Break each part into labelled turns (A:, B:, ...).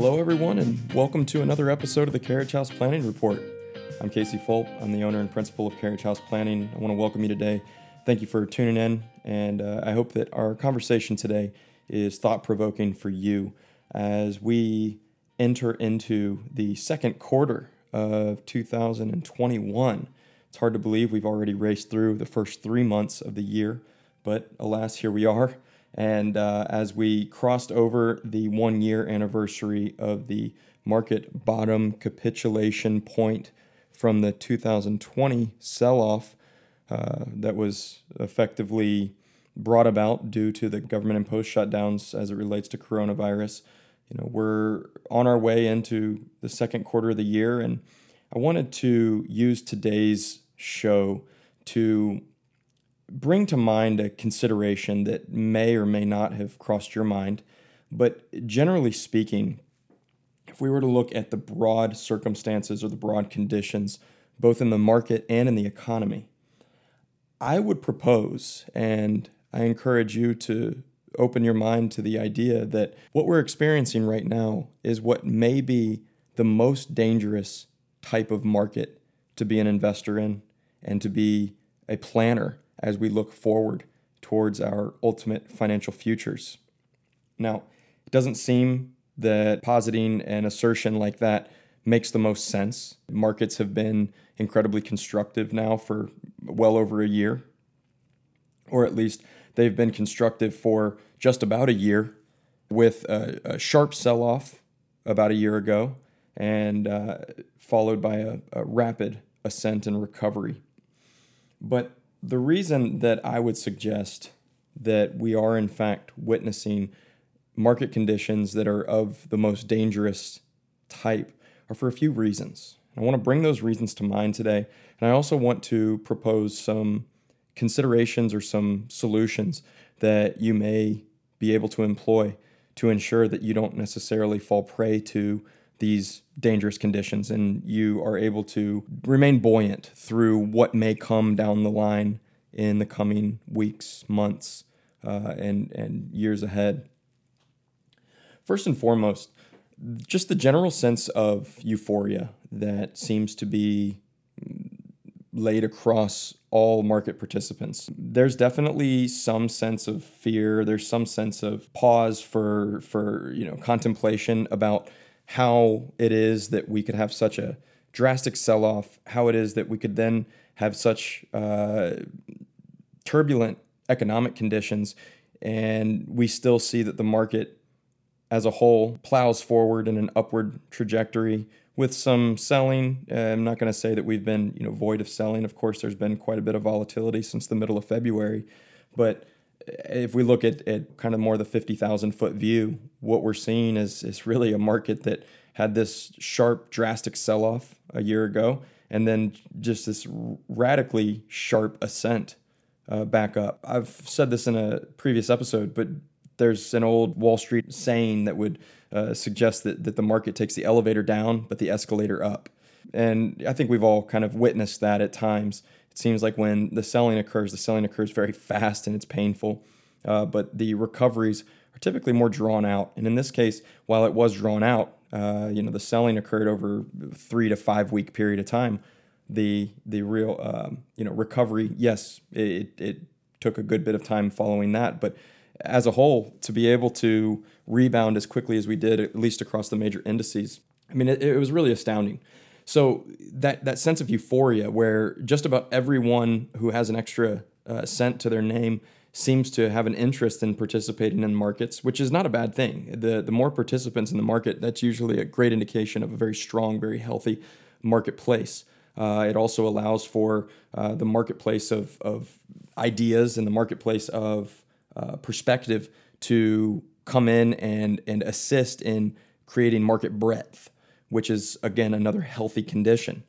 A: Hello, everyone, and welcome to another episode of the Carriage House Planning Report. I'm Casey Fulp. I'm the owner and principal of Carriage House Planning. I want to welcome you today. Thank you for tuning in, and uh, I hope that our conversation today is thought provoking for you as we enter into the second quarter of 2021. It's hard to believe we've already raced through the first three months of the year, but alas, here we are. And uh, as we crossed over the one year anniversary of the market bottom capitulation point from the 2020 sell off uh, that was effectively brought about due to the government imposed shutdowns as it relates to coronavirus. You know, we're on our way into the second quarter of the year, and I wanted to use today's show to bring to mind a consideration that may or may not have crossed your mind. But generally speaking, if we were to look at the broad circumstances or the broad conditions, both in the market and in the economy, I would propose, and I encourage you to open your mind to the idea that what we're experiencing right now is what may be the most dangerous type of market to be an investor in and to be a planner as we look forward towards our ultimate financial futures. Now, it doesn't seem that positing an assertion like that makes the most sense. Markets have been incredibly constructive now for well over a year, or at least they've been constructive for just about a year, with a, a sharp sell off about a year ago and uh, followed by a, a rapid ascent and recovery. But the reason that I would suggest that we are, in fact, witnessing market conditions that are of the most dangerous type are for a few reasons. I want to bring those reasons to mind today. And I also want to propose some considerations or some solutions that you may be able to employ to ensure that you don't necessarily fall prey to these dangerous conditions and you are able to remain buoyant through what may come down the line in the coming weeks, months, uh, and, and years ahead. First and foremost, just the general sense of euphoria that seems to be laid across all market participants. There's definitely some sense of fear, there's some sense of pause for for, you know, contemplation about how it is that we could have such a drastic sell off, how it is that we could then have such uh, turbulent economic conditions, and we still see that the market as a whole plows forward in an upward trajectory with some selling. Uh, I'm not going to say that we've been you know void of selling. Of course, there's been quite a bit of volatility since the middle of February, but if we look at, at kind of more the 50,000 foot view, what we're seeing is, is really a market that had this sharp, drastic sell off a year ago, and then just this radically sharp ascent uh, back up. I've said this in a previous episode, but there's an old Wall Street saying that would uh, suggest that, that the market takes the elevator down, but the escalator up. And I think we've all kind of witnessed that at times seems like when the selling occurs, the selling occurs very fast and it's painful, uh, but the recoveries are typically more drawn out. And in this case, while it was drawn out, uh, you know, the selling occurred over three to five week period of time. The the real um, you know recovery, yes, it, it took a good bit of time following that, but as a whole, to be able to rebound as quickly as we did, at least across the major indices, I mean, it, it was really astounding. So that that sense of euphoria, where just about everyone who has an extra uh, cent to their name seems to have an interest in participating in markets, which is not a bad thing. The the more participants in the market, that's usually a great indication of a very strong, very healthy marketplace. Uh, it also allows for uh, the marketplace of, of ideas and the marketplace of uh, perspective to come in and, and assist in creating market breadth which is again another healthy condition.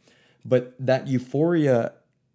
A: But that euphoria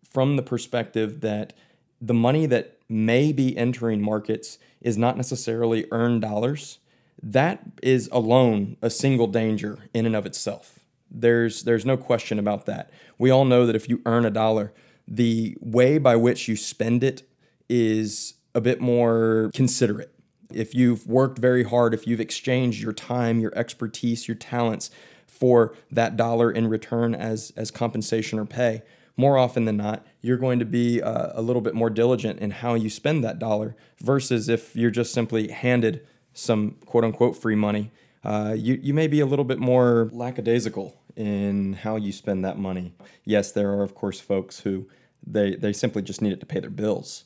A: from the perspective that the money that may be entering markets is not necessarily earned dollars, that is alone a single danger in and of itself. There's there's no question about that. We all know that if you earn a dollar, the way by which you spend it is a bit more considerate If you've worked very hard, if you've exchanged your time, your expertise, your talents for that dollar in return as, as compensation or pay, more often than not, you're going to be uh, a little bit more diligent in how you spend that dollar versus if you're just simply handed some quote unquote free money. Uh, you, you may be a little bit more lackadaisical in how you spend that money. Yes, there are, of course, folks who they, they simply just need it to pay their bills.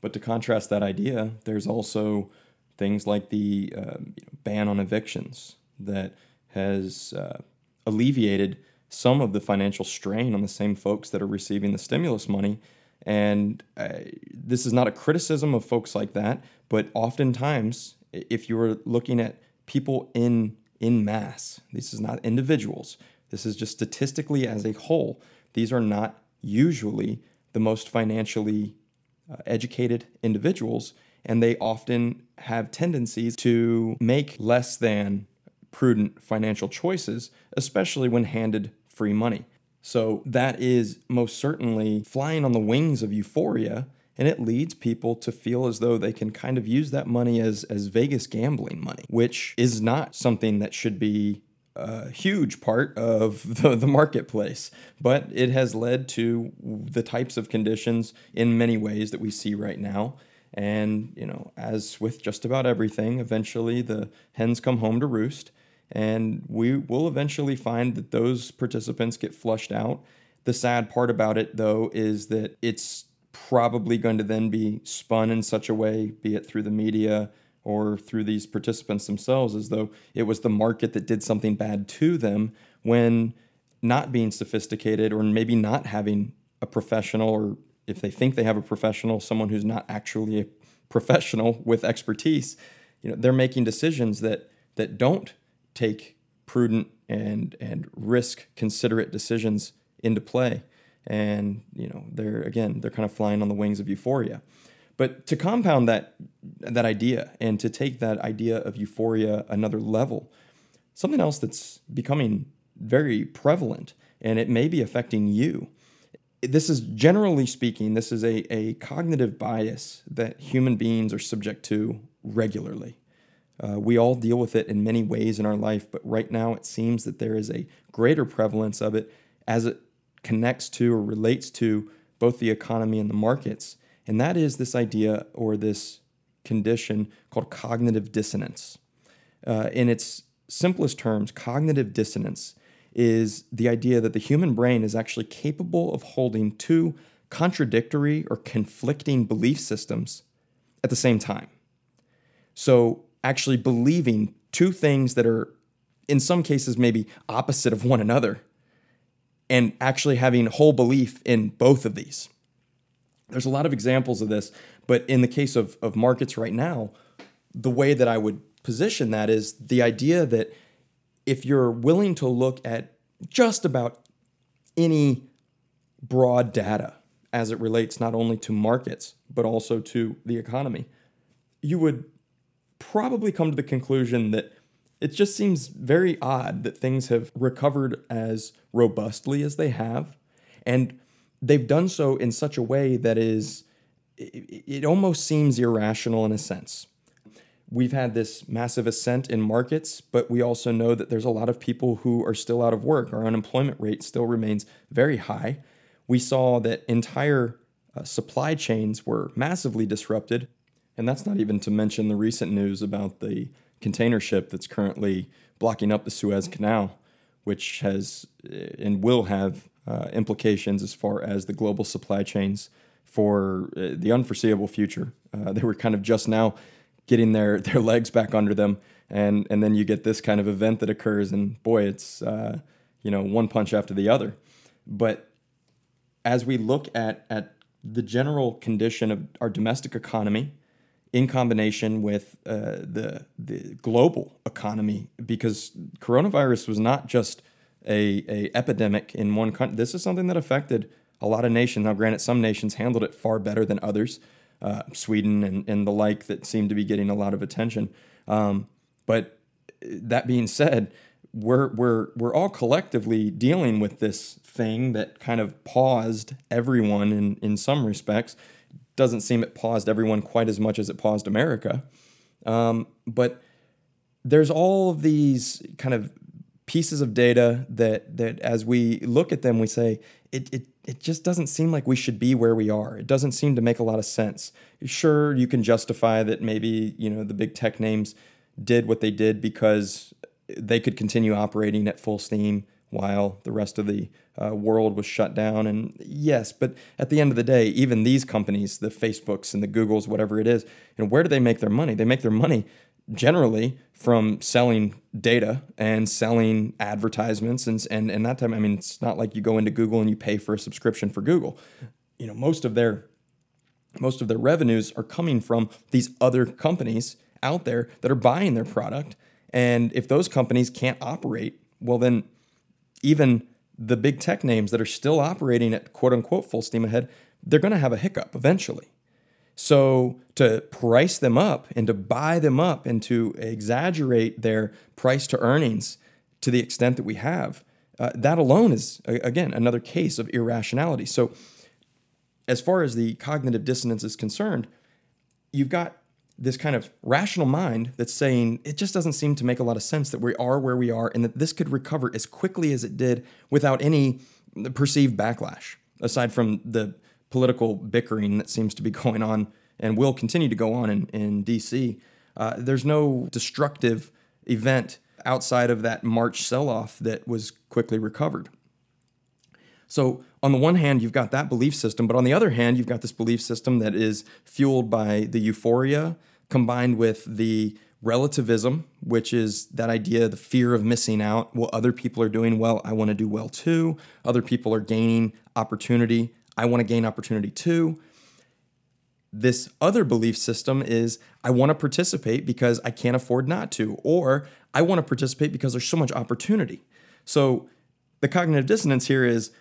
A: But to contrast that idea, there's also things like the uh, ban on evictions that has uh, alleviated some of the financial strain on the same folks that are receiving the stimulus money. And uh, this is not a criticism of folks like that, but oftentimes, if you are looking at people in in mass, this is not individuals. This is just statistically as a whole. These are not usually the most financially uh, educated individuals, and they often have tendencies to make less than prudent financial choices, especially when handed free money. So that is most certainly flying on the wings of euphoria, and it leads people to feel as though they can kind of use that money as, as Vegas gambling money, which is not something that should be a huge part of the, the marketplace, but it has led to the types of conditions in many ways that we see right now. And, you know, as with just about everything, eventually the hens come home to roost. And we will eventually find that those participants get flushed out. The sad part about it, though, is that it's probably going to then be spun in such a way, be it through the media or through these participants themselves, as though it was the market that did something bad to them when not being sophisticated or maybe not having a professional, or if they think they have a professional, someone who's not actually a professional with expertise, you know, they're making decisions that that don't take prudent and and risk considerate decisions into play. And you know they're again they're kind of flying on the wings of euphoria. But to compound that that idea and to take that idea of euphoria another level something else that's becoming very prevalent and it may be affecting you this is generally speaking this is a, a cognitive bias that human beings are subject to regularly uh, we all deal with it in many ways in our life, but right now it seems that there is a greater prevalence of it as it connects to or relates to both the economy and the markets. And that is this idea or this condition called cognitive dissonance. Uh, in its simplest terms, cognitive dissonance is the idea that the human brain is actually capable of holding two contradictory or conflicting belief systems at the same time. So actually believing two things that are, in some cases, maybe opposite of one another, and actually having whole belief in both of these. There's a lot of examples of this, but in the case of, of markets right now, the way that I would position that is the idea that if you're willing to look at just about any broad data as it relates not only to markets, but also to the economy, you would probably come to the conclusion that it just seems very odd that things have recovered as robustly as they have. And they've done so in such a way that is, it, almost seems irrational in a sense. We've had this massive ascent in markets, but we also know that there's a lot of people who are still out of work. Our unemployment rate still remains very high. We saw that entire uh, supply chains were massively disrupted and that's not even to mention the recent news about the container ship that's currently blocking up the Suez Canal, which has eh, and will have uh, implications as far as the global supply chains for uh, the unforeseeable future. Uh, they were kind of just now getting their, their legs back under them, and, and then you get this kind of event that occurs, and boy, it's uh, you know one punch after the other. But as we look at at the general condition of our domestic economy, in combination with uh, the the global economy because coronavirus was not just a, a epidemic in one country. This is something that affected a lot of nations. Now, granted, some nations handled it far better than others, uh, Sweden and, and the like, that seem to be getting a lot of attention. Um, but that being said, we're we're we're all collectively dealing with this thing that kind of paused everyone in in some respects doesn't seem it paused everyone quite as much as it paused America. Um, but there's all of these kind of pieces of data that that as we look at them, we say it, it it just doesn't seem like we should be where we are. It doesn't seem to make a lot of sense. Sure, you can justify that maybe you know the big tech names did what they did because they could continue operating at full steam while the rest of the uh, world was shut down. And yes, but at the end of the day, even these companies, the Facebooks and the Googles, whatever it is, you know, where do they make their money? They make their money generally from selling data and selling advertisements and, and and that time I mean it's not like you go into Google and you pay for a subscription for Google. You know, most of their most of their revenues are coming from these other companies out there that are buying their product and if those companies can't operate, well then even the big tech names that are still operating at quote unquote full steam ahead, they're going to have a hiccup eventually. So to price them up and to buy them up and to exaggerate their price to earnings to the extent that we have, uh, that alone is again another case of irrationality. So as far as the cognitive dissonance is concerned, you've got this kind of rational mind that's saying it just doesn't seem to make a lot of sense that we are where we are and that this could recover as quickly as it did without any perceived backlash aside from the political bickering that seems to be going on and will continue to go on in, in DC. Uh, there's no destructive event outside of that March sell off that was quickly recovered. So, on the one hand, you've got that belief system, but on the other hand, you've got this belief system that is fueled by the euphoria combined with the relativism, which is that idea, the fear of missing out. Well, other people are doing well. I want to do well too. Other people are gaining opportunity. I want to gain opportunity too. This other belief system is I want to participate because I can't afford not to, or I want to participate because there's so much opportunity. So the cognitive dissonance here is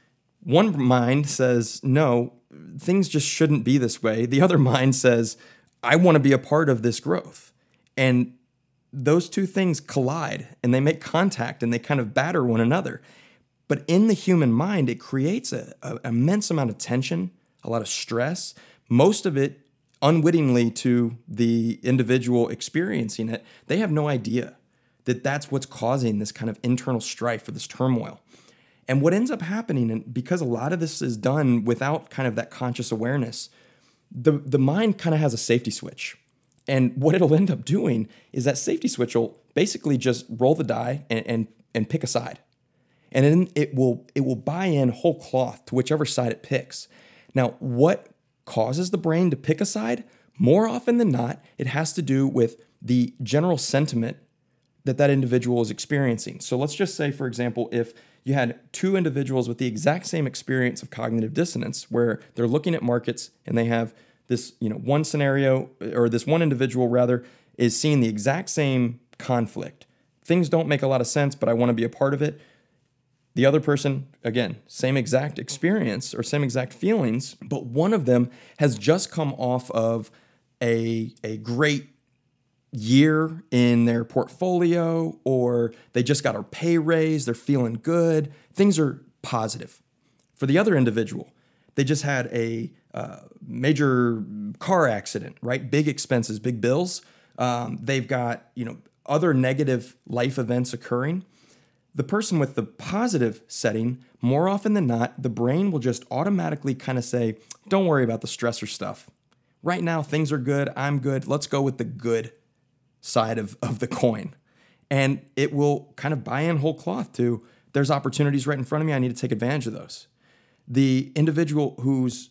A: one mind says, no, things just shouldn't be this way. The other mind says, I want to be a part of this growth. And those two things collide and they make contact and they kind of batter one another. But in the human mind, it creates an immense amount of tension, a lot of stress, most of it unwittingly to the individual experiencing it. They have no idea that that's what's causing this kind of internal strife or this turmoil. And what ends up happening, and because a lot of this is done without kind of that conscious awareness, the, the mind kind of has a safety switch. And what it'll end up doing is that safety switch will basically just roll the die and, and, and pick a side and then it will it will buy in whole cloth to whichever side it picks. Now, what causes the brain to pick a side? More often than not, it has to do with the general sentiment that that individual is experiencing. So let's just say, for example, if you had two individuals with the exact same experience of cognitive dissonance, where they're looking at markets and they have this, you know, one scenario or this one individual rather is seeing the exact same conflict. Things don't make a lot of sense, but I want to be a part of it. The other person, again, same exact experience or same exact feelings, but one of them has just come off of a, a great year in their portfolio or they just got a pay raise, they're feeling good, things are positive. For the other individual, they just had a uh, major car accident, right? Big expenses, big bills. Um, they've got, you know, other negative life events occurring. The person with the positive setting, more often than not, the brain will just automatically kind of say, don't worry about the stressor stuff. Right now, things are good. I'm good. Let's go with the good side of, of the coin. And it will kind of buy in whole cloth to there's opportunities right in front of me. I need to take advantage of those. The individual whose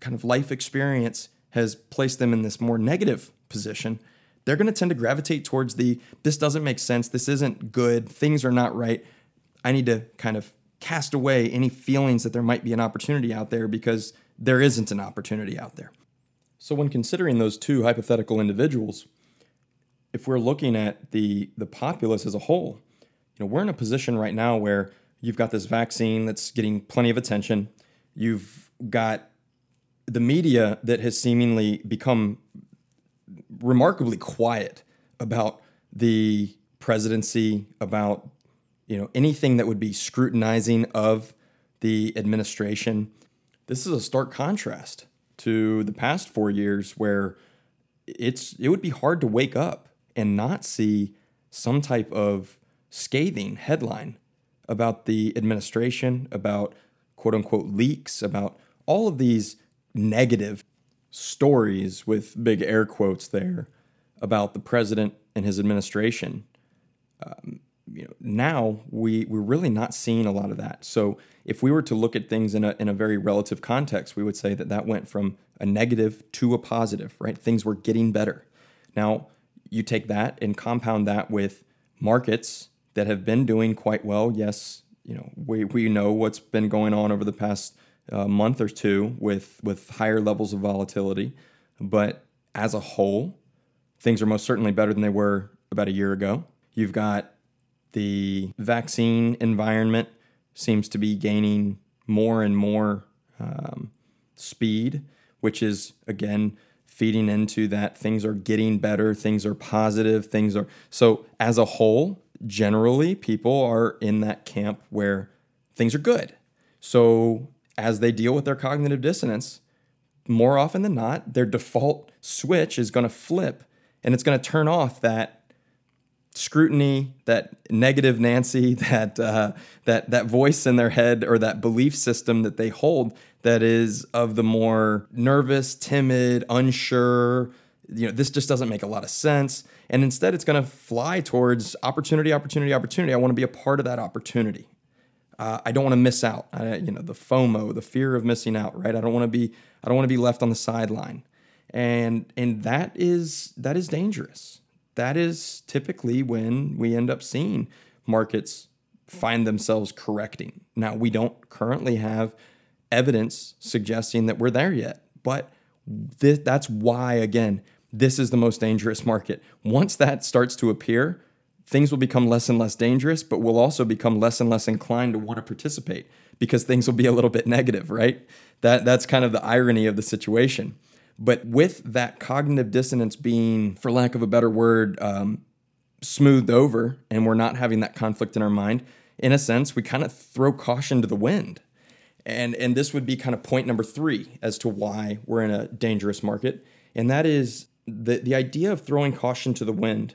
A: kind of life experience has placed them in this more negative position they're going to tend to gravitate towards the this doesn't make sense, this isn't good, things are not right. I need to kind of cast away any feelings that there might be an opportunity out there because there isn't an opportunity out there. So when considering those two hypothetical individuals, if we're looking at the the populace as a whole, you know, we're in a position right now where you've got this vaccine that's getting plenty of attention. You've got the media that has seemingly become remarkably quiet about the presidency, about you know anything that would be scrutinizing of the administration. This is a stark contrast to the past four years, where it's it would be hard to wake up and not see some type of scathing headline about the administration, about quote unquote leaks, about all of these negative stories with big air quotes there about the president and his administration. Um, you know, now we we're really not seeing a lot of that. So if we were to look at things in a in a very relative context, we would say that that went from a negative to a positive, right? Things were getting better. Now you take that and compound that with markets that have been doing quite well. Yes, you know we we know what's been going on over the past uh, month or two with with higher levels of volatility, but as a whole, things are most certainly better than they were about a year ago. You've got the vaccine environment seems to be gaining more and more um, speed, which is again feeding into that things are getting better, things are positive, things are so as a whole, generally people are in that camp where things are good. So as they deal with their cognitive dissonance, more often than not, their default switch is going to flip and it's going to turn off that scrutiny, that negative Nancy, that uh, that that voice in their head or that belief system that they hold that is of the more nervous, timid, unsure. You know, this just doesn't make a lot of sense. And instead, it's going to fly towards opportunity, opportunity, opportunity. I want to be a part of that opportunity. Uh, I don't want to miss out. I, you know, the FOMO, the fear of missing out. Right? I don't want to be. I don't want to be left on the sideline. And and that is that is dangerous that is typically when we end up seeing markets find themselves correcting. Now, we don't currently have evidence suggesting that we're there yet, but that's why, again, this is the most dangerous market. Once that starts to appear, things will become less and less dangerous, but we'll also become less and less inclined to want to participate because things will be a little bit negative, right? That, that's kind of the irony of the situation. But with that cognitive dissonance being, for lack of a better word, um, smoothed over, and we're not having that conflict in our mind, in a sense, we kind of throw caution to the wind. And, and this would be kind of point number three as to why we're in a dangerous market. And that is the, the idea of throwing caution to the wind.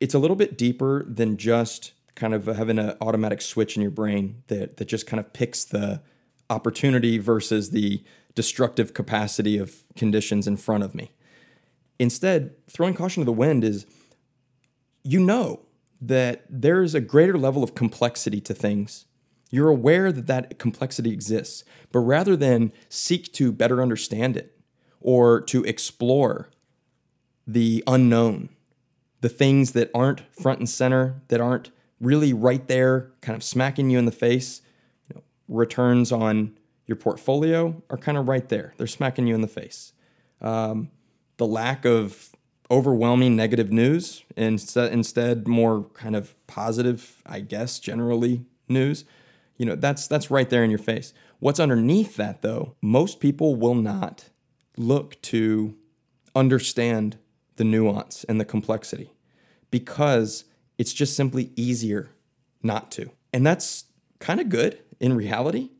A: It's a little bit deeper than just kind of having an automatic switch in your brain that, that just kind of picks the opportunity versus the destructive capacity of conditions in front of me. Instead, throwing caution to the wind is you know that there is a greater level of complexity to things. You're aware that that complexity exists, but rather than seek to better understand it or to explore the unknown, the things that aren't front and center, that aren't really right there, kind of smacking you in the face, you know, returns on your portfolio are kind of right there. They're smacking you in the face. Um, the lack of overwhelming negative news and instead more kind of positive, I guess, generally news, you know, that's that's right there in your face. What's underneath that though, most people will not look to understand the nuance and the complexity because it's just simply easier not to. And that's kind of good in reality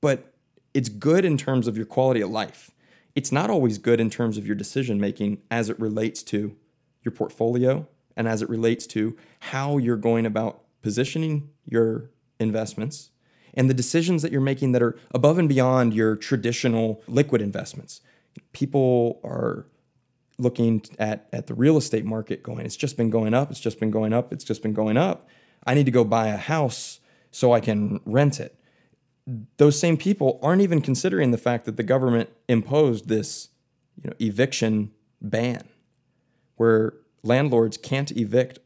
A: but it's good in terms of your quality of life. It's not always good in terms of your decision making as it relates to your portfolio and as it relates to how you're going about positioning your investments and the decisions that you're making that are above and beyond your traditional liquid investments. People are looking at, at the real estate market going, it's just been going up, it's just been going up, it's just been going up. I need to go buy a house so I can rent it those same people aren't even considering the fact that the government imposed this you know, eviction ban where landlords can't evict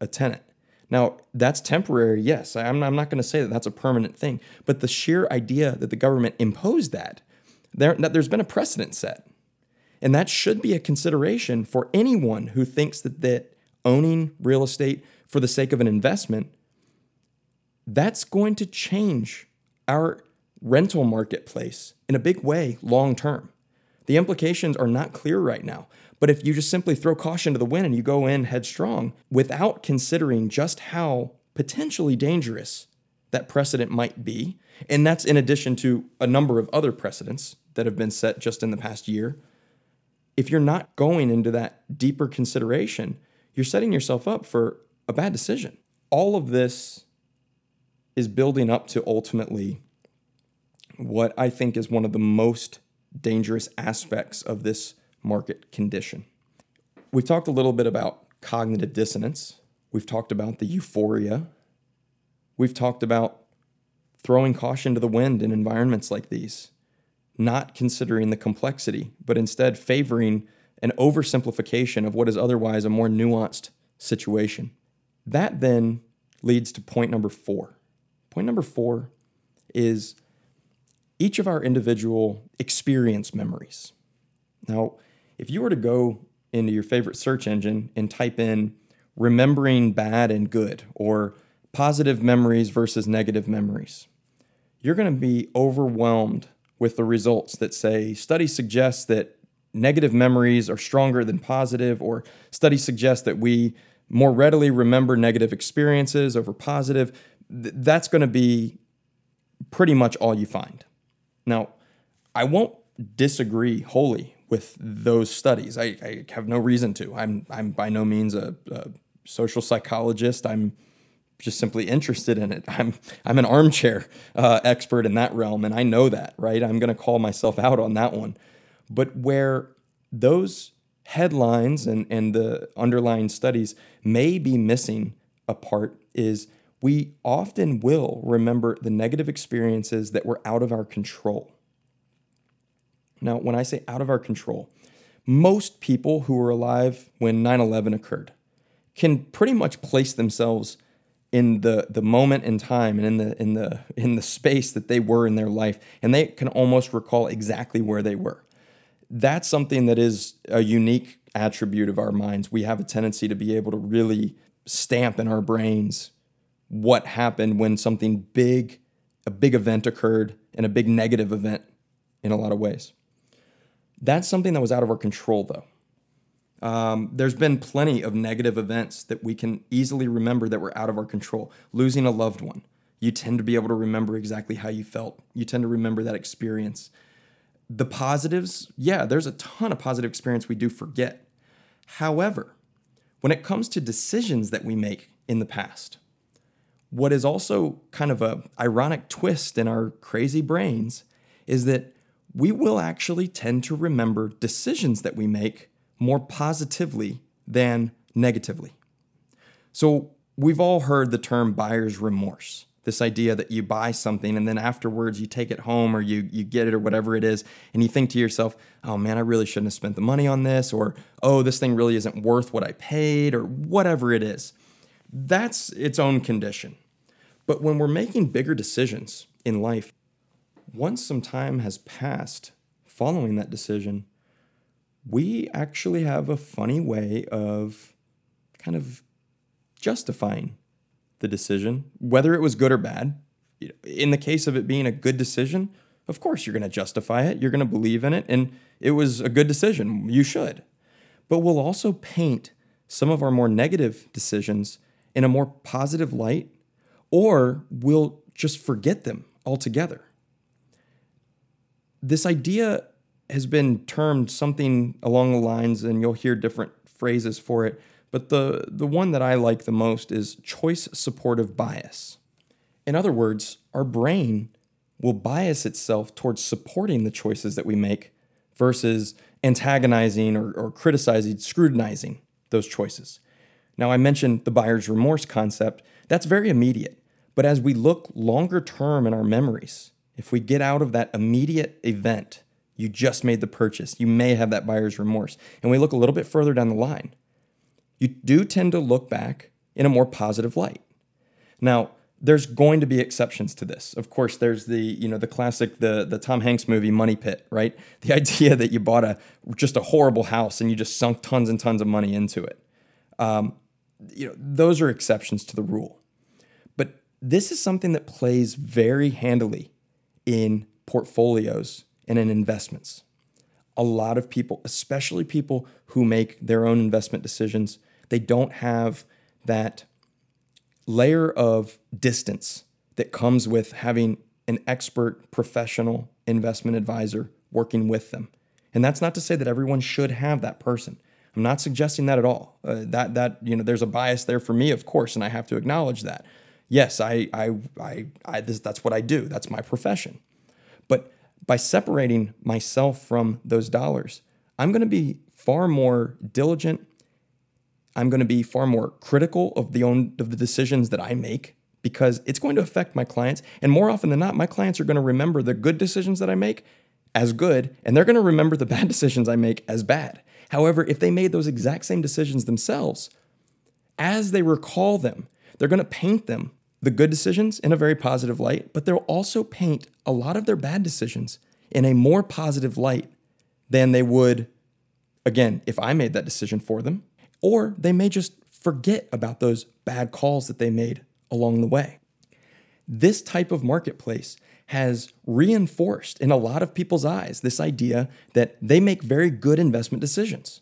A: a tenant. Now, that's temporary, yes. I'm I'm not going to say that that's a permanent thing, but the sheer idea that the government imposed that, there, that there's been a precedent set. And that should be a consideration for anyone who thinks that, that owning real estate for the sake of an investment, that's going to change our rental marketplace in a big way long term. The implications are not clear right now. But if you just simply throw caution to the wind and you go in headstrong without considering just how potentially dangerous that precedent might be, and that's in addition to a number of other precedents that have been set just in the past year, if you're not going into that deeper consideration, you're setting yourself up for a bad decision. All of this is building up to ultimately what I think is one of the most dangerous aspects of this market condition. We've talked a little bit about cognitive dissonance. We've talked about the euphoria. We've talked about throwing caution to the wind in environments like these, not considering the complexity, but instead favoring an oversimplification of what is otherwise a more nuanced situation. That then leads to point number four. Point number four is each of our individual experience memories. Now, if you were to go into your favorite search engine and type in remembering bad and good or positive memories versus negative memories, you're going to be overwhelmed with the results that say studies suggest that negative memories are stronger than positive, or studies suggest that we more readily remember negative experiences over positive. Th- that's going to be pretty much all you find. Now, I won't disagree wholly with those studies. I, I have no reason to. I'm I'm by no means a, a, social psychologist. I'm just simply interested in it. I'm I'm an armchair uh, expert in that realm, and I know that. Right? I'm going to call myself out on that one. But where those headlines and and the underlying studies may be missing a part is we often will remember the negative experiences that were out of our control. Now, when I say out of our control, most people who were alive when 9 11 occurred can pretty much place themselves in the, the moment in time and in the, in, the, in the space that they were in their life, and they can almost recall exactly where they were. That's something that is a unique attribute of our minds. We have a tendency to be able to really stamp in our brains what happened when something big, a big event occurred, and a big negative event in a lot of ways. That's something that was out of our control, though. Um, there's been plenty of negative events that we can easily remember that were out of our control. Losing a loved one, you tend to be able to remember exactly how you felt. You tend to remember that experience. The positives, yeah, there's a ton of positive experience we do forget. However, when it comes to decisions that we make in the past, what is also kind of a ironic twist in our crazy brains is that we will actually tend to remember decisions that we make more positively than negatively. So, we've all heard the term buyer's remorse. This idea that you buy something and then afterwards you take it home or you, you get it or whatever it is, and you think to yourself, oh man, I really shouldn't have spent the money on this, or oh, this thing really isn't worth what I paid, or whatever it is. That's its own condition. But when we're making bigger decisions in life, once some time has passed following that decision, we actually have a funny way of kind of justifying the decision, whether it was good or bad. In the case of it being a good decision, of course you're going to justify it, you're going to believe in it, and it was a good decision. You should. But we'll also paint some of our more negative decisions in a more positive light, or we'll just forget them altogether this idea has been termed something along the lines, and you'll hear different phrases for it, but the, the one that I like the most is choice supportive bias. In other words, our brain will bias itself towards supporting the choices that we make versus antagonizing or, or criticizing, scrutinizing those choices. Now, I mentioned the buyer's remorse concept. That's very immediate. But as we look longer term in our memories, if we get out of that immediate event, you just made the purchase, you may have that buyer's remorse. And we look a little bit further down the line, you do tend to look back in a more positive light. Now, there's going to be exceptions to this. Of course, there's the you know the classic the the Tom Hanks movie Money Pit, right? The idea that you bought a just a horrible house and you just sunk tons and tons of money into it. Um, you know those are exceptions to the rule, but this is something that plays very handily in portfolios and in investments. A lot of people, especially people who make their own investment decisions, they don't have that layer of distance that comes with having an expert professional investment advisor working with them. And that's not to say that everyone should have that person. I'm not suggesting that at all. Uh, that that you know, there's a bias there for me, of course, and I have to acknowledge that. Yes, I I I, I this, that's what I do. That's my profession. But by separating myself from those dollars, I'm going to be far more diligent. I'm going to be far more critical of the own of the decisions that I make because it's going to affect my clients. And more often than not, my clients are going to remember the good decisions that I make as good, and they're going to remember the bad decisions I make as bad. However, if they made those exact same decisions themselves, as they recall them, they're going to paint them, the good decisions, in a very positive light, but they'll also paint a lot of their bad decisions in a more positive light than they would, again, if I made that decision for them. Or they may just forget about those bad calls that they made along the way. This type of marketplace has reinforced in a lot of people's eyes this idea that they make very good investment decisions.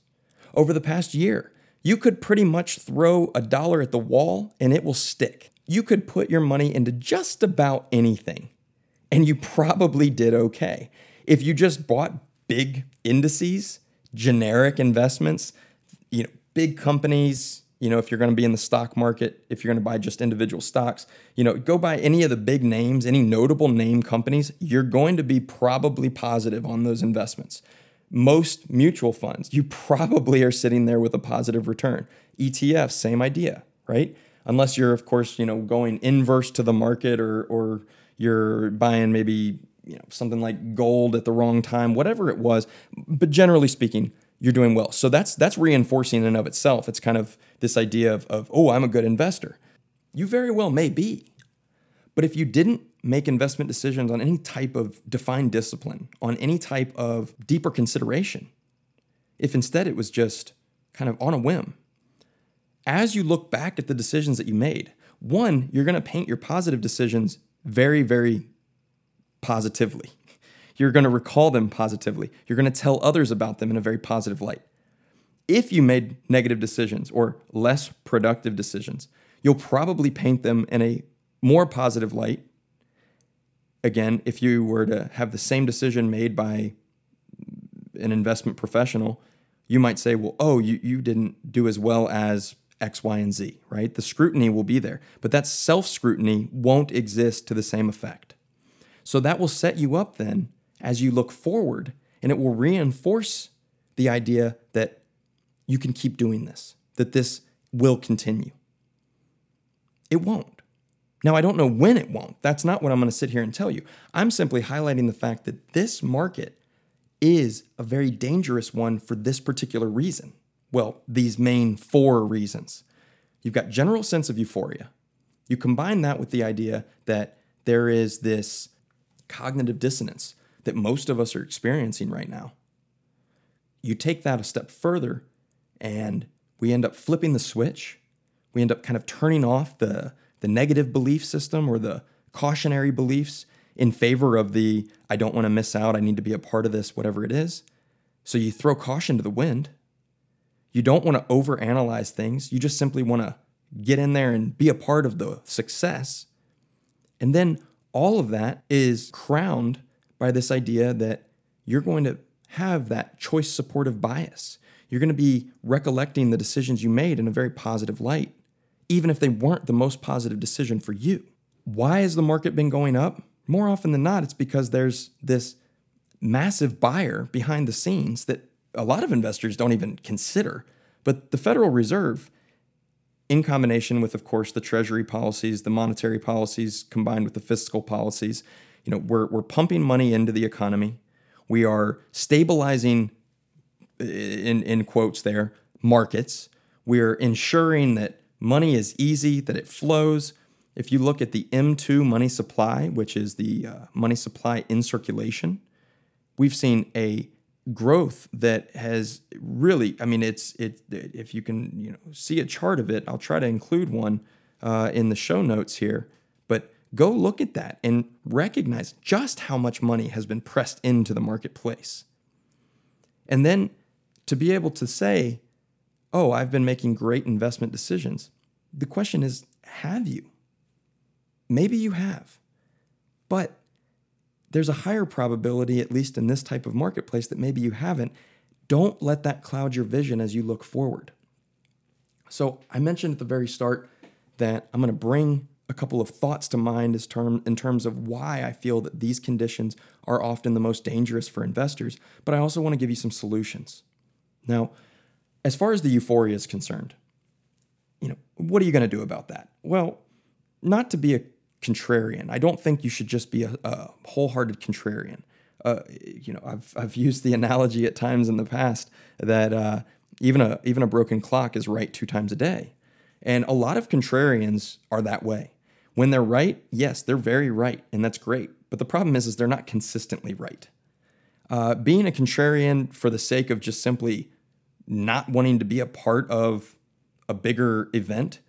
A: Over the past year, you could pretty much throw a dollar at the wall and it will stick. You could put your money into just about anything, and you probably did okay. If you just bought big indices, generic investments, you know, big companies, you know, if you're going to be in the stock market, if you're going to buy just individual stocks, you know, go buy any of the big names, any notable name companies, you're going to be probably positive on those investments. Most mutual funds, you probably are sitting there with a positive return. ETFs, same idea, right? Unless you're, of course, you know, going inverse to the market or or you're buying maybe you know something like gold at the wrong time, whatever it was. But generally speaking, you're doing well. So that's that's reinforcing in and of itself. It's kind of this idea of, of oh, I'm a good investor. You very well may be. But if you didn't make investment decisions on any type of defined discipline, on any type of deeper consideration, if instead it was just kind of on a whim, as you look back at the decisions that you made, one, you're going to paint your positive decisions very, very positively. You're going to recall them positively. You're going to tell others about them in a very positive light. If you made negative decisions or less productive decisions, you'll probably paint them in a more positive light. Again, if you were to have the same decision made by an investment professional, you might say, well, oh, you, you didn't do as well as X, Y, and Z, right? The scrutiny will be there, but that self scrutiny won't exist to the same effect. So that will set you up then as you look forward, and it will reinforce the idea that you can keep doing this, that this will continue. It won't. Now, I don't know when it won't. That's not what I'm going to sit here and tell you. I'm simply highlighting the fact that this market is a very dangerous one for this particular reason. Well, these main four reasons. You've got general sense of euphoria. You combine that with the idea that there is this cognitive dissonance that most of us are experiencing right now. You take that a step further, and we end up flipping the switch. We end up kind of turning off the, the negative belief system or the cautionary beliefs in favor of the I don't want to miss out, I need to be a part of this, whatever it is. So you throw caution to the wind. You don't want to overanalyze things. You just simply want to get in there and be a part of the success. And then all of that is crowned by this idea that you're going to have that choice supportive bias. You're going to be recollecting the decisions you made in a very positive light, even if they weren't the most positive decision for you. Why has the market been going up? More often than not, it's because there's this massive buyer behind the scenes that a lot of investors don't even consider. But the Federal Reserve, in combination with, of course, the Treasury policies, the monetary policies, combined with the fiscal policies, you know, we're, we're pumping money into the economy. We are stabilizing, in, in quotes there, markets. We're ensuring that money is easy, that it flows. If you look at the M2 money supply, which is the uh, money supply in circulation, we've seen a growth that has really i mean it's it if you can you know see a chart of it i'll try to include one uh, in the show notes here But Go look at that and recognize just how much money has been pressed into the marketplace. And then to be able to say, oh, I've been making great investment decisions. The question is, have you? Maybe you have. But there's a higher probability, at least in this type of marketplace, that maybe you haven't. Don't let that cloud your vision as you look forward. So, I mentioned at the very start that I'm going to bring a couple of thoughts to mind as term in terms of why I feel that these conditions are often the most dangerous for investors, but I also want to give you some solutions. Now, as far as the euphoria is concerned, you know, what are you going to do about that? Well, not to be a contrarian. I don't think you should just be a, a wholehearted contrarian. Uh, you know, I've I've used the analogy at times in the past that uh, even a even a broken clock is right two times a day, and a lot of contrarians are that way. When they're right, yes, they're very right, and that's great. But the problem is, is they're not consistently right. Uh, being a contrarian for the sake of just simply not wanting to be a part of a bigger event,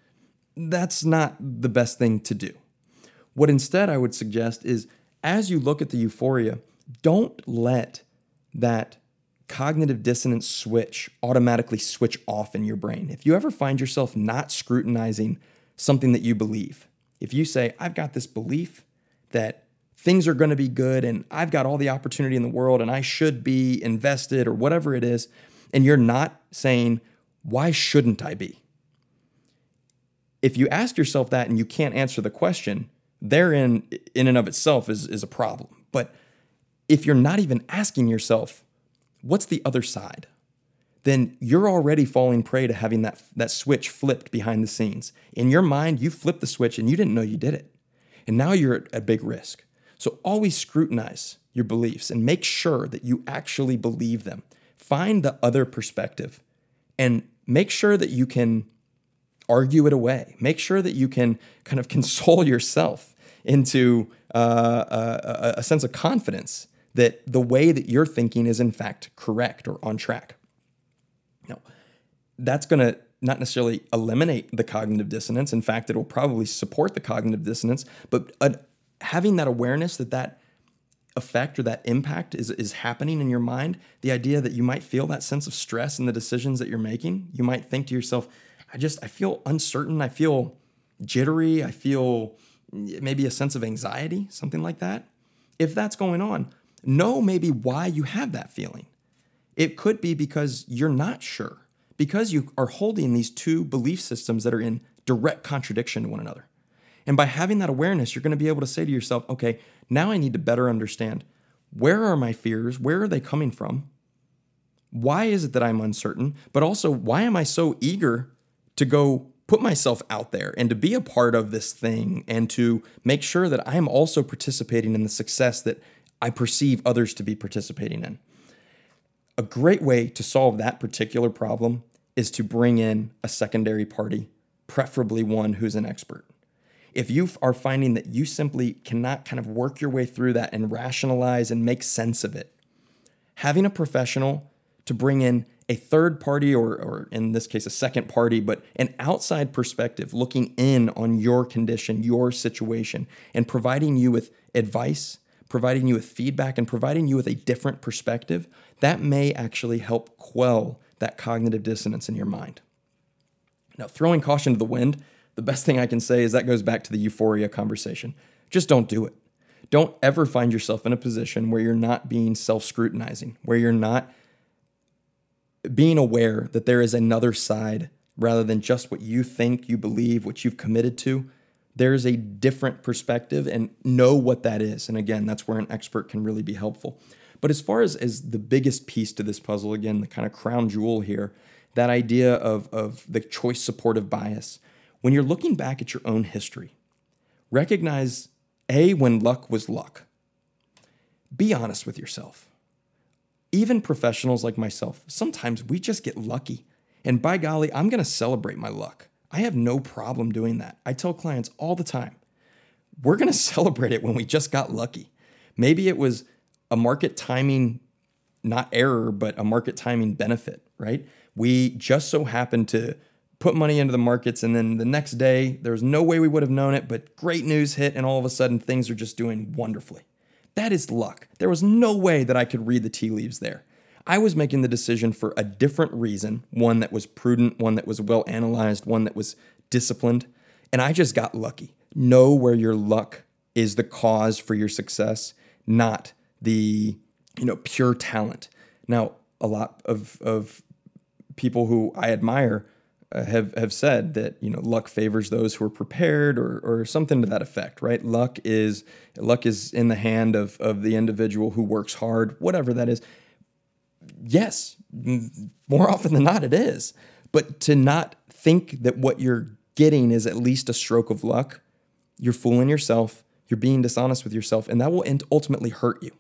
A: that's not the best thing to do. What instead I would suggest is as you look at the euphoria, don't let that cognitive dissonance switch automatically switch off in your brain. If you ever find yourself not scrutinizing something that you believe, if you say, I've got this belief that things are going to be good and I've got all the opportunity in the world and I should be invested or whatever it is, and you're not saying, why shouldn't I be? If you ask yourself that and you can't answer the question, therein in and of itself is, is a problem. But if you're not even asking yourself, what's the other side? then you're already falling prey to having that, that switch flipped behind the scenes. In your mind, you flipped the switch and you didn't know you did it. And now you're at a big risk. So always scrutinize your beliefs and make sure that you actually believe them. Find the other perspective and make sure that you can argue it away. Make sure that you can kind of console yourself into uh, a, a sense of confidence that the way that you're thinking is in fact correct or on track. Now, that's going to not necessarily eliminate the cognitive dissonance. In fact, it will probably support the cognitive dissonance. But uh, having that awareness that that effect or that impact is, is happening in your mind, the idea that you might feel that sense of stress in the decisions that you're making, you might think to yourself, I just, I feel uncertain. I feel jittery. I feel maybe a sense of anxiety, something like that. If that's going on, know maybe why you have that feeling. It could be because you're not sure, because you are holding these two belief systems that are in direct contradiction to one another. And by having that awareness, you're going to be able to say to yourself, okay, now I need to better understand where are my fears? Where are they coming from? Why is it that I'm uncertain? But also, why am I so eager to go put myself out there and to be a part of this thing and to make sure that I'm also participating in the success that I perceive others to be participating in? A great way to solve that particular problem is to bring in a secondary party, preferably one who's an expert. If you are finding that you simply cannot kind of work your way through that and rationalize and make sense of it, having a professional to bring in a third party, or, or in this case, a second party, but an outside perspective looking in on your condition, your situation, and providing you with advice providing you with feedback and providing you with a different perspective, that may actually help quell that cognitive dissonance in your mind. Now, throwing caution to the wind, the best thing I can say is that goes back to the euphoria conversation. Just don't do it. Don't ever find yourself in a position where you're not being self scrutinizing, where you're not being aware that there is another side rather than just what you think, you believe, what you've committed to there's a different perspective and know what that is. And again, that's where an expert can really be helpful. But as far as, as the biggest piece to this puzzle, again, the kind of crown jewel here, that idea of, of the choice supportive bias, when you're looking back at your own history, recognize A, when luck was luck. Be honest with yourself. Even professionals like myself, sometimes we just get lucky. And by golly, I'm going to celebrate my luck. I have no problem doing that. I tell clients all the time, we're going to celebrate it when we just got lucky. Maybe it was a market timing, not error, but a market timing benefit, right? We just so happened to put money into the markets, and then the next day, there was no way we would have known it, but great news hit, and all of a sudden, things are just doing wonderfully. That is luck. There was no way that I could read the tea leaves there. I was making the decision for a different reason, one that was prudent, one that was well analyzed, one that was disciplined, and I just got lucky. Know where your luck is the cause for your success. not the you know pure talent. Now, a lot of of people who I admire Uh, have have said that you know luck favors those who are prepared or or something to that effect, right? Luck is luck is in the hand of of the individual who works hard, whatever that is. Yes, more often than not, it is. But to not think that what you're getting is at least a stroke of luck, you're fooling yourself. You're being dishonest with yourself, and that will ultimately hurt you.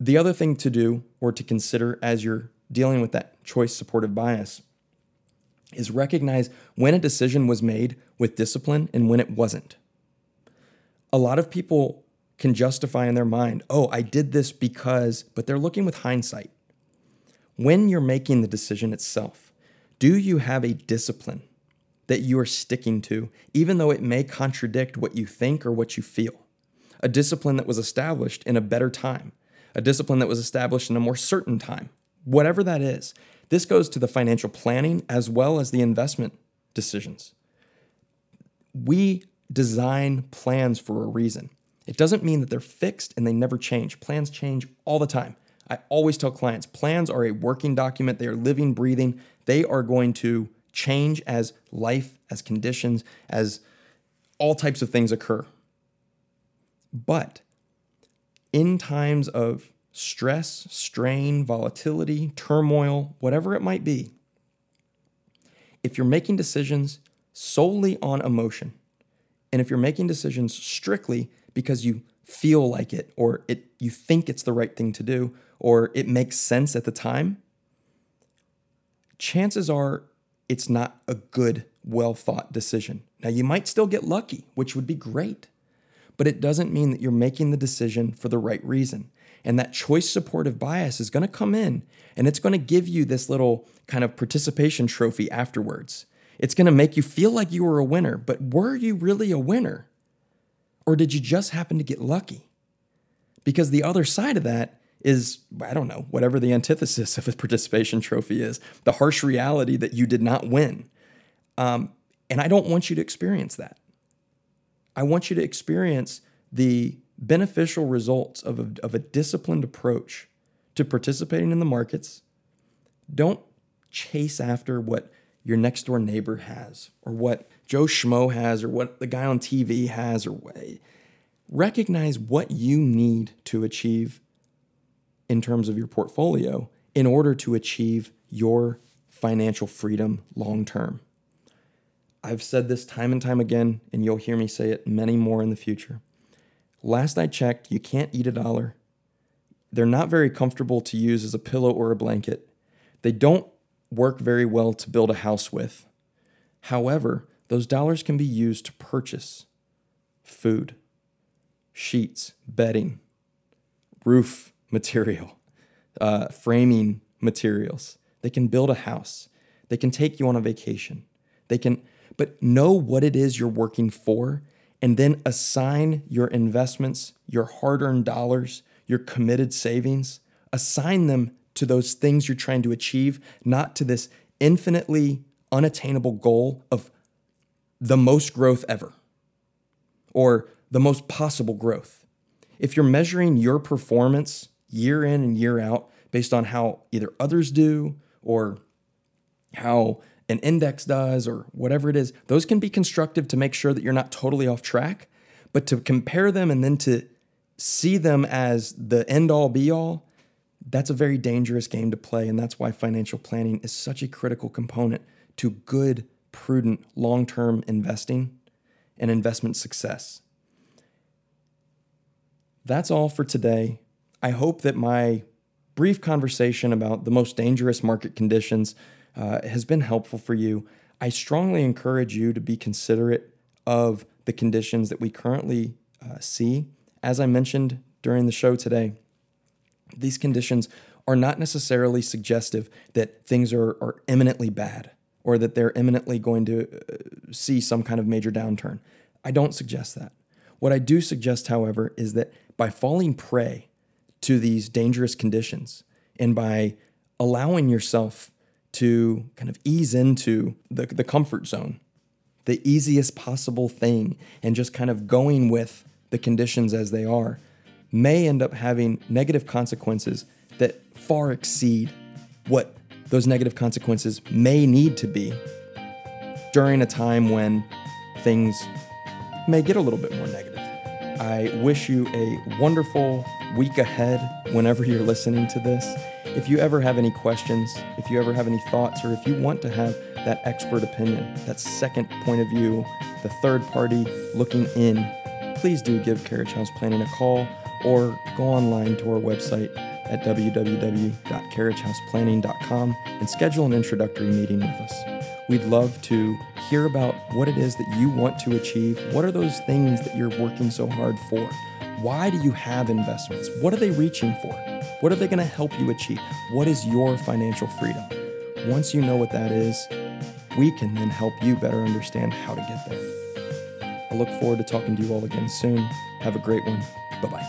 A: The other thing to do or to consider as you're dealing with that choice supportive bias is recognize when a decision was made with discipline and when it wasn't. A lot of people can justify in their mind, oh, I did this because, but they're looking with hindsight. When you're making the decision itself, do you have a discipline that you are sticking to, even though it may contradict what you think or what you feel? A discipline that was established in a better time, a discipline that was established in a more certain time, whatever that is. This goes to the financial planning as well as the investment decisions. We design plans for a reason. It doesn't mean that they're fixed and they never change. Plans change all the time. I always tell clients plans are a working document, they are living, breathing. They are going to change as life, as conditions, as all types of things occur. But in times of stress, strain, volatility, turmoil, whatever it might be, if you're making decisions solely on emotion, and if you're making decisions strictly because you feel like it or it you think it's the right thing to do or it makes sense at the time, chances are it's not a good, well thought decision. Now, you might still get lucky, which would be great, but it doesn't mean that you're making the decision for the right reason. And that choice supportive bias is going to come in and it's going to give you this little kind of participation trophy afterwards. It's going to make you feel like you were a winner, but were you really a winner? Or did you just happen to get lucky? Because the other side of that is, I don't know, whatever the antithesis of a participation trophy is, the harsh reality that you did not win. Um, and I don't want you to experience that. I want you to experience the beneficial results of a, of a disciplined approach to participating in the markets. Don't chase after what your next door neighbor has or what Joe Schmo has or what the guy on TV has or way. Recognize what you need to achieve in terms of your portfolio in order to achieve your financial freedom long term. I've said this time and time again, and you'll hear me say it many more in the future. Last I checked, you can't eat a dollar. They're not very comfortable to use as a pillow or a blanket. They don't work very well to build a house with. However, those dollars can be used to purchase food, sheets, bedding, roof material, uh, framing materials. They can build a house. They can take you on a vacation. They can, but know what it is you're working for and then assign your investments, your hard earned dollars, your committed savings, assign them to those things you're trying to achieve, not to this infinitely unattainable goal of the most growth ever or the most possible growth. If you're measuring your performance year in and year out based on how either others do or how an index does or whatever it is, those can be constructive to make sure that you're not totally off track. But to compare them and then to see them as the end all be all, that's a very dangerous game to play. And that's why financial planning is such a critical component to good, prudent, long term investing and investment success. That's all for today. I hope that my brief conversation about the most dangerous market conditions uh, has been helpful for you. I strongly encourage you to be considerate of the conditions that we currently uh, see. As I mentioned during the show today, these conditions are not necessarily suggestive that things are, are imminently bad or that they're imminently going to uh, see some kind of major downturn. I don't suggest that. What I do suggest, however, is that by falling prey to these dangerous conditions and by allowing yourself to kind of ease into the, the comfort zone, the easiest possible thing, and just kind of going with the conditions as they are, may end up having negative consequences that far exceed what those negative consequences may need to be during a time when things may get a little bit more negative. I wish you a wonderful week ahead whenever you're listening to this. If you ever have any questions, if you ever have any thoughts, or if you want to have that expert opinion, that second point of view, the third party looking in, please do give Carriage House Planning a call or go online to our website at www.carriagehouseplanning.com and schedule an introductory meeting with us. We'd love to hear about what it is that you want to achieve. What are those things that you're working so hard for? Why do you have investments? What are they reaching for? What are they going to help you achieve? What is your financial freedom? Once you know what that is, we can then help you better understand how to get there. I look forward to talking to you all again soon. Have a great one. Bye bye.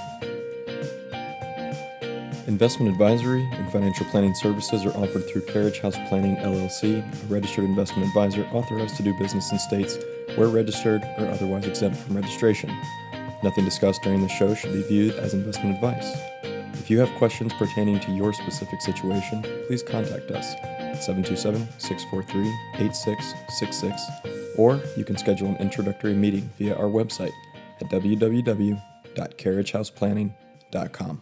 A: Investment advisory and financial planning services are offered through Carriage House Planning LLC, a registered investment advisor authorized to do business in states where registered or otherwise exempt from registration. Nothing discussed during the show should be viewed as investment advice. If you have questions pertaining to your specific situation, please contact us at 727 643 8666, or you can schedule an introductory meeting via our website at www.carriagehouseplanning.com.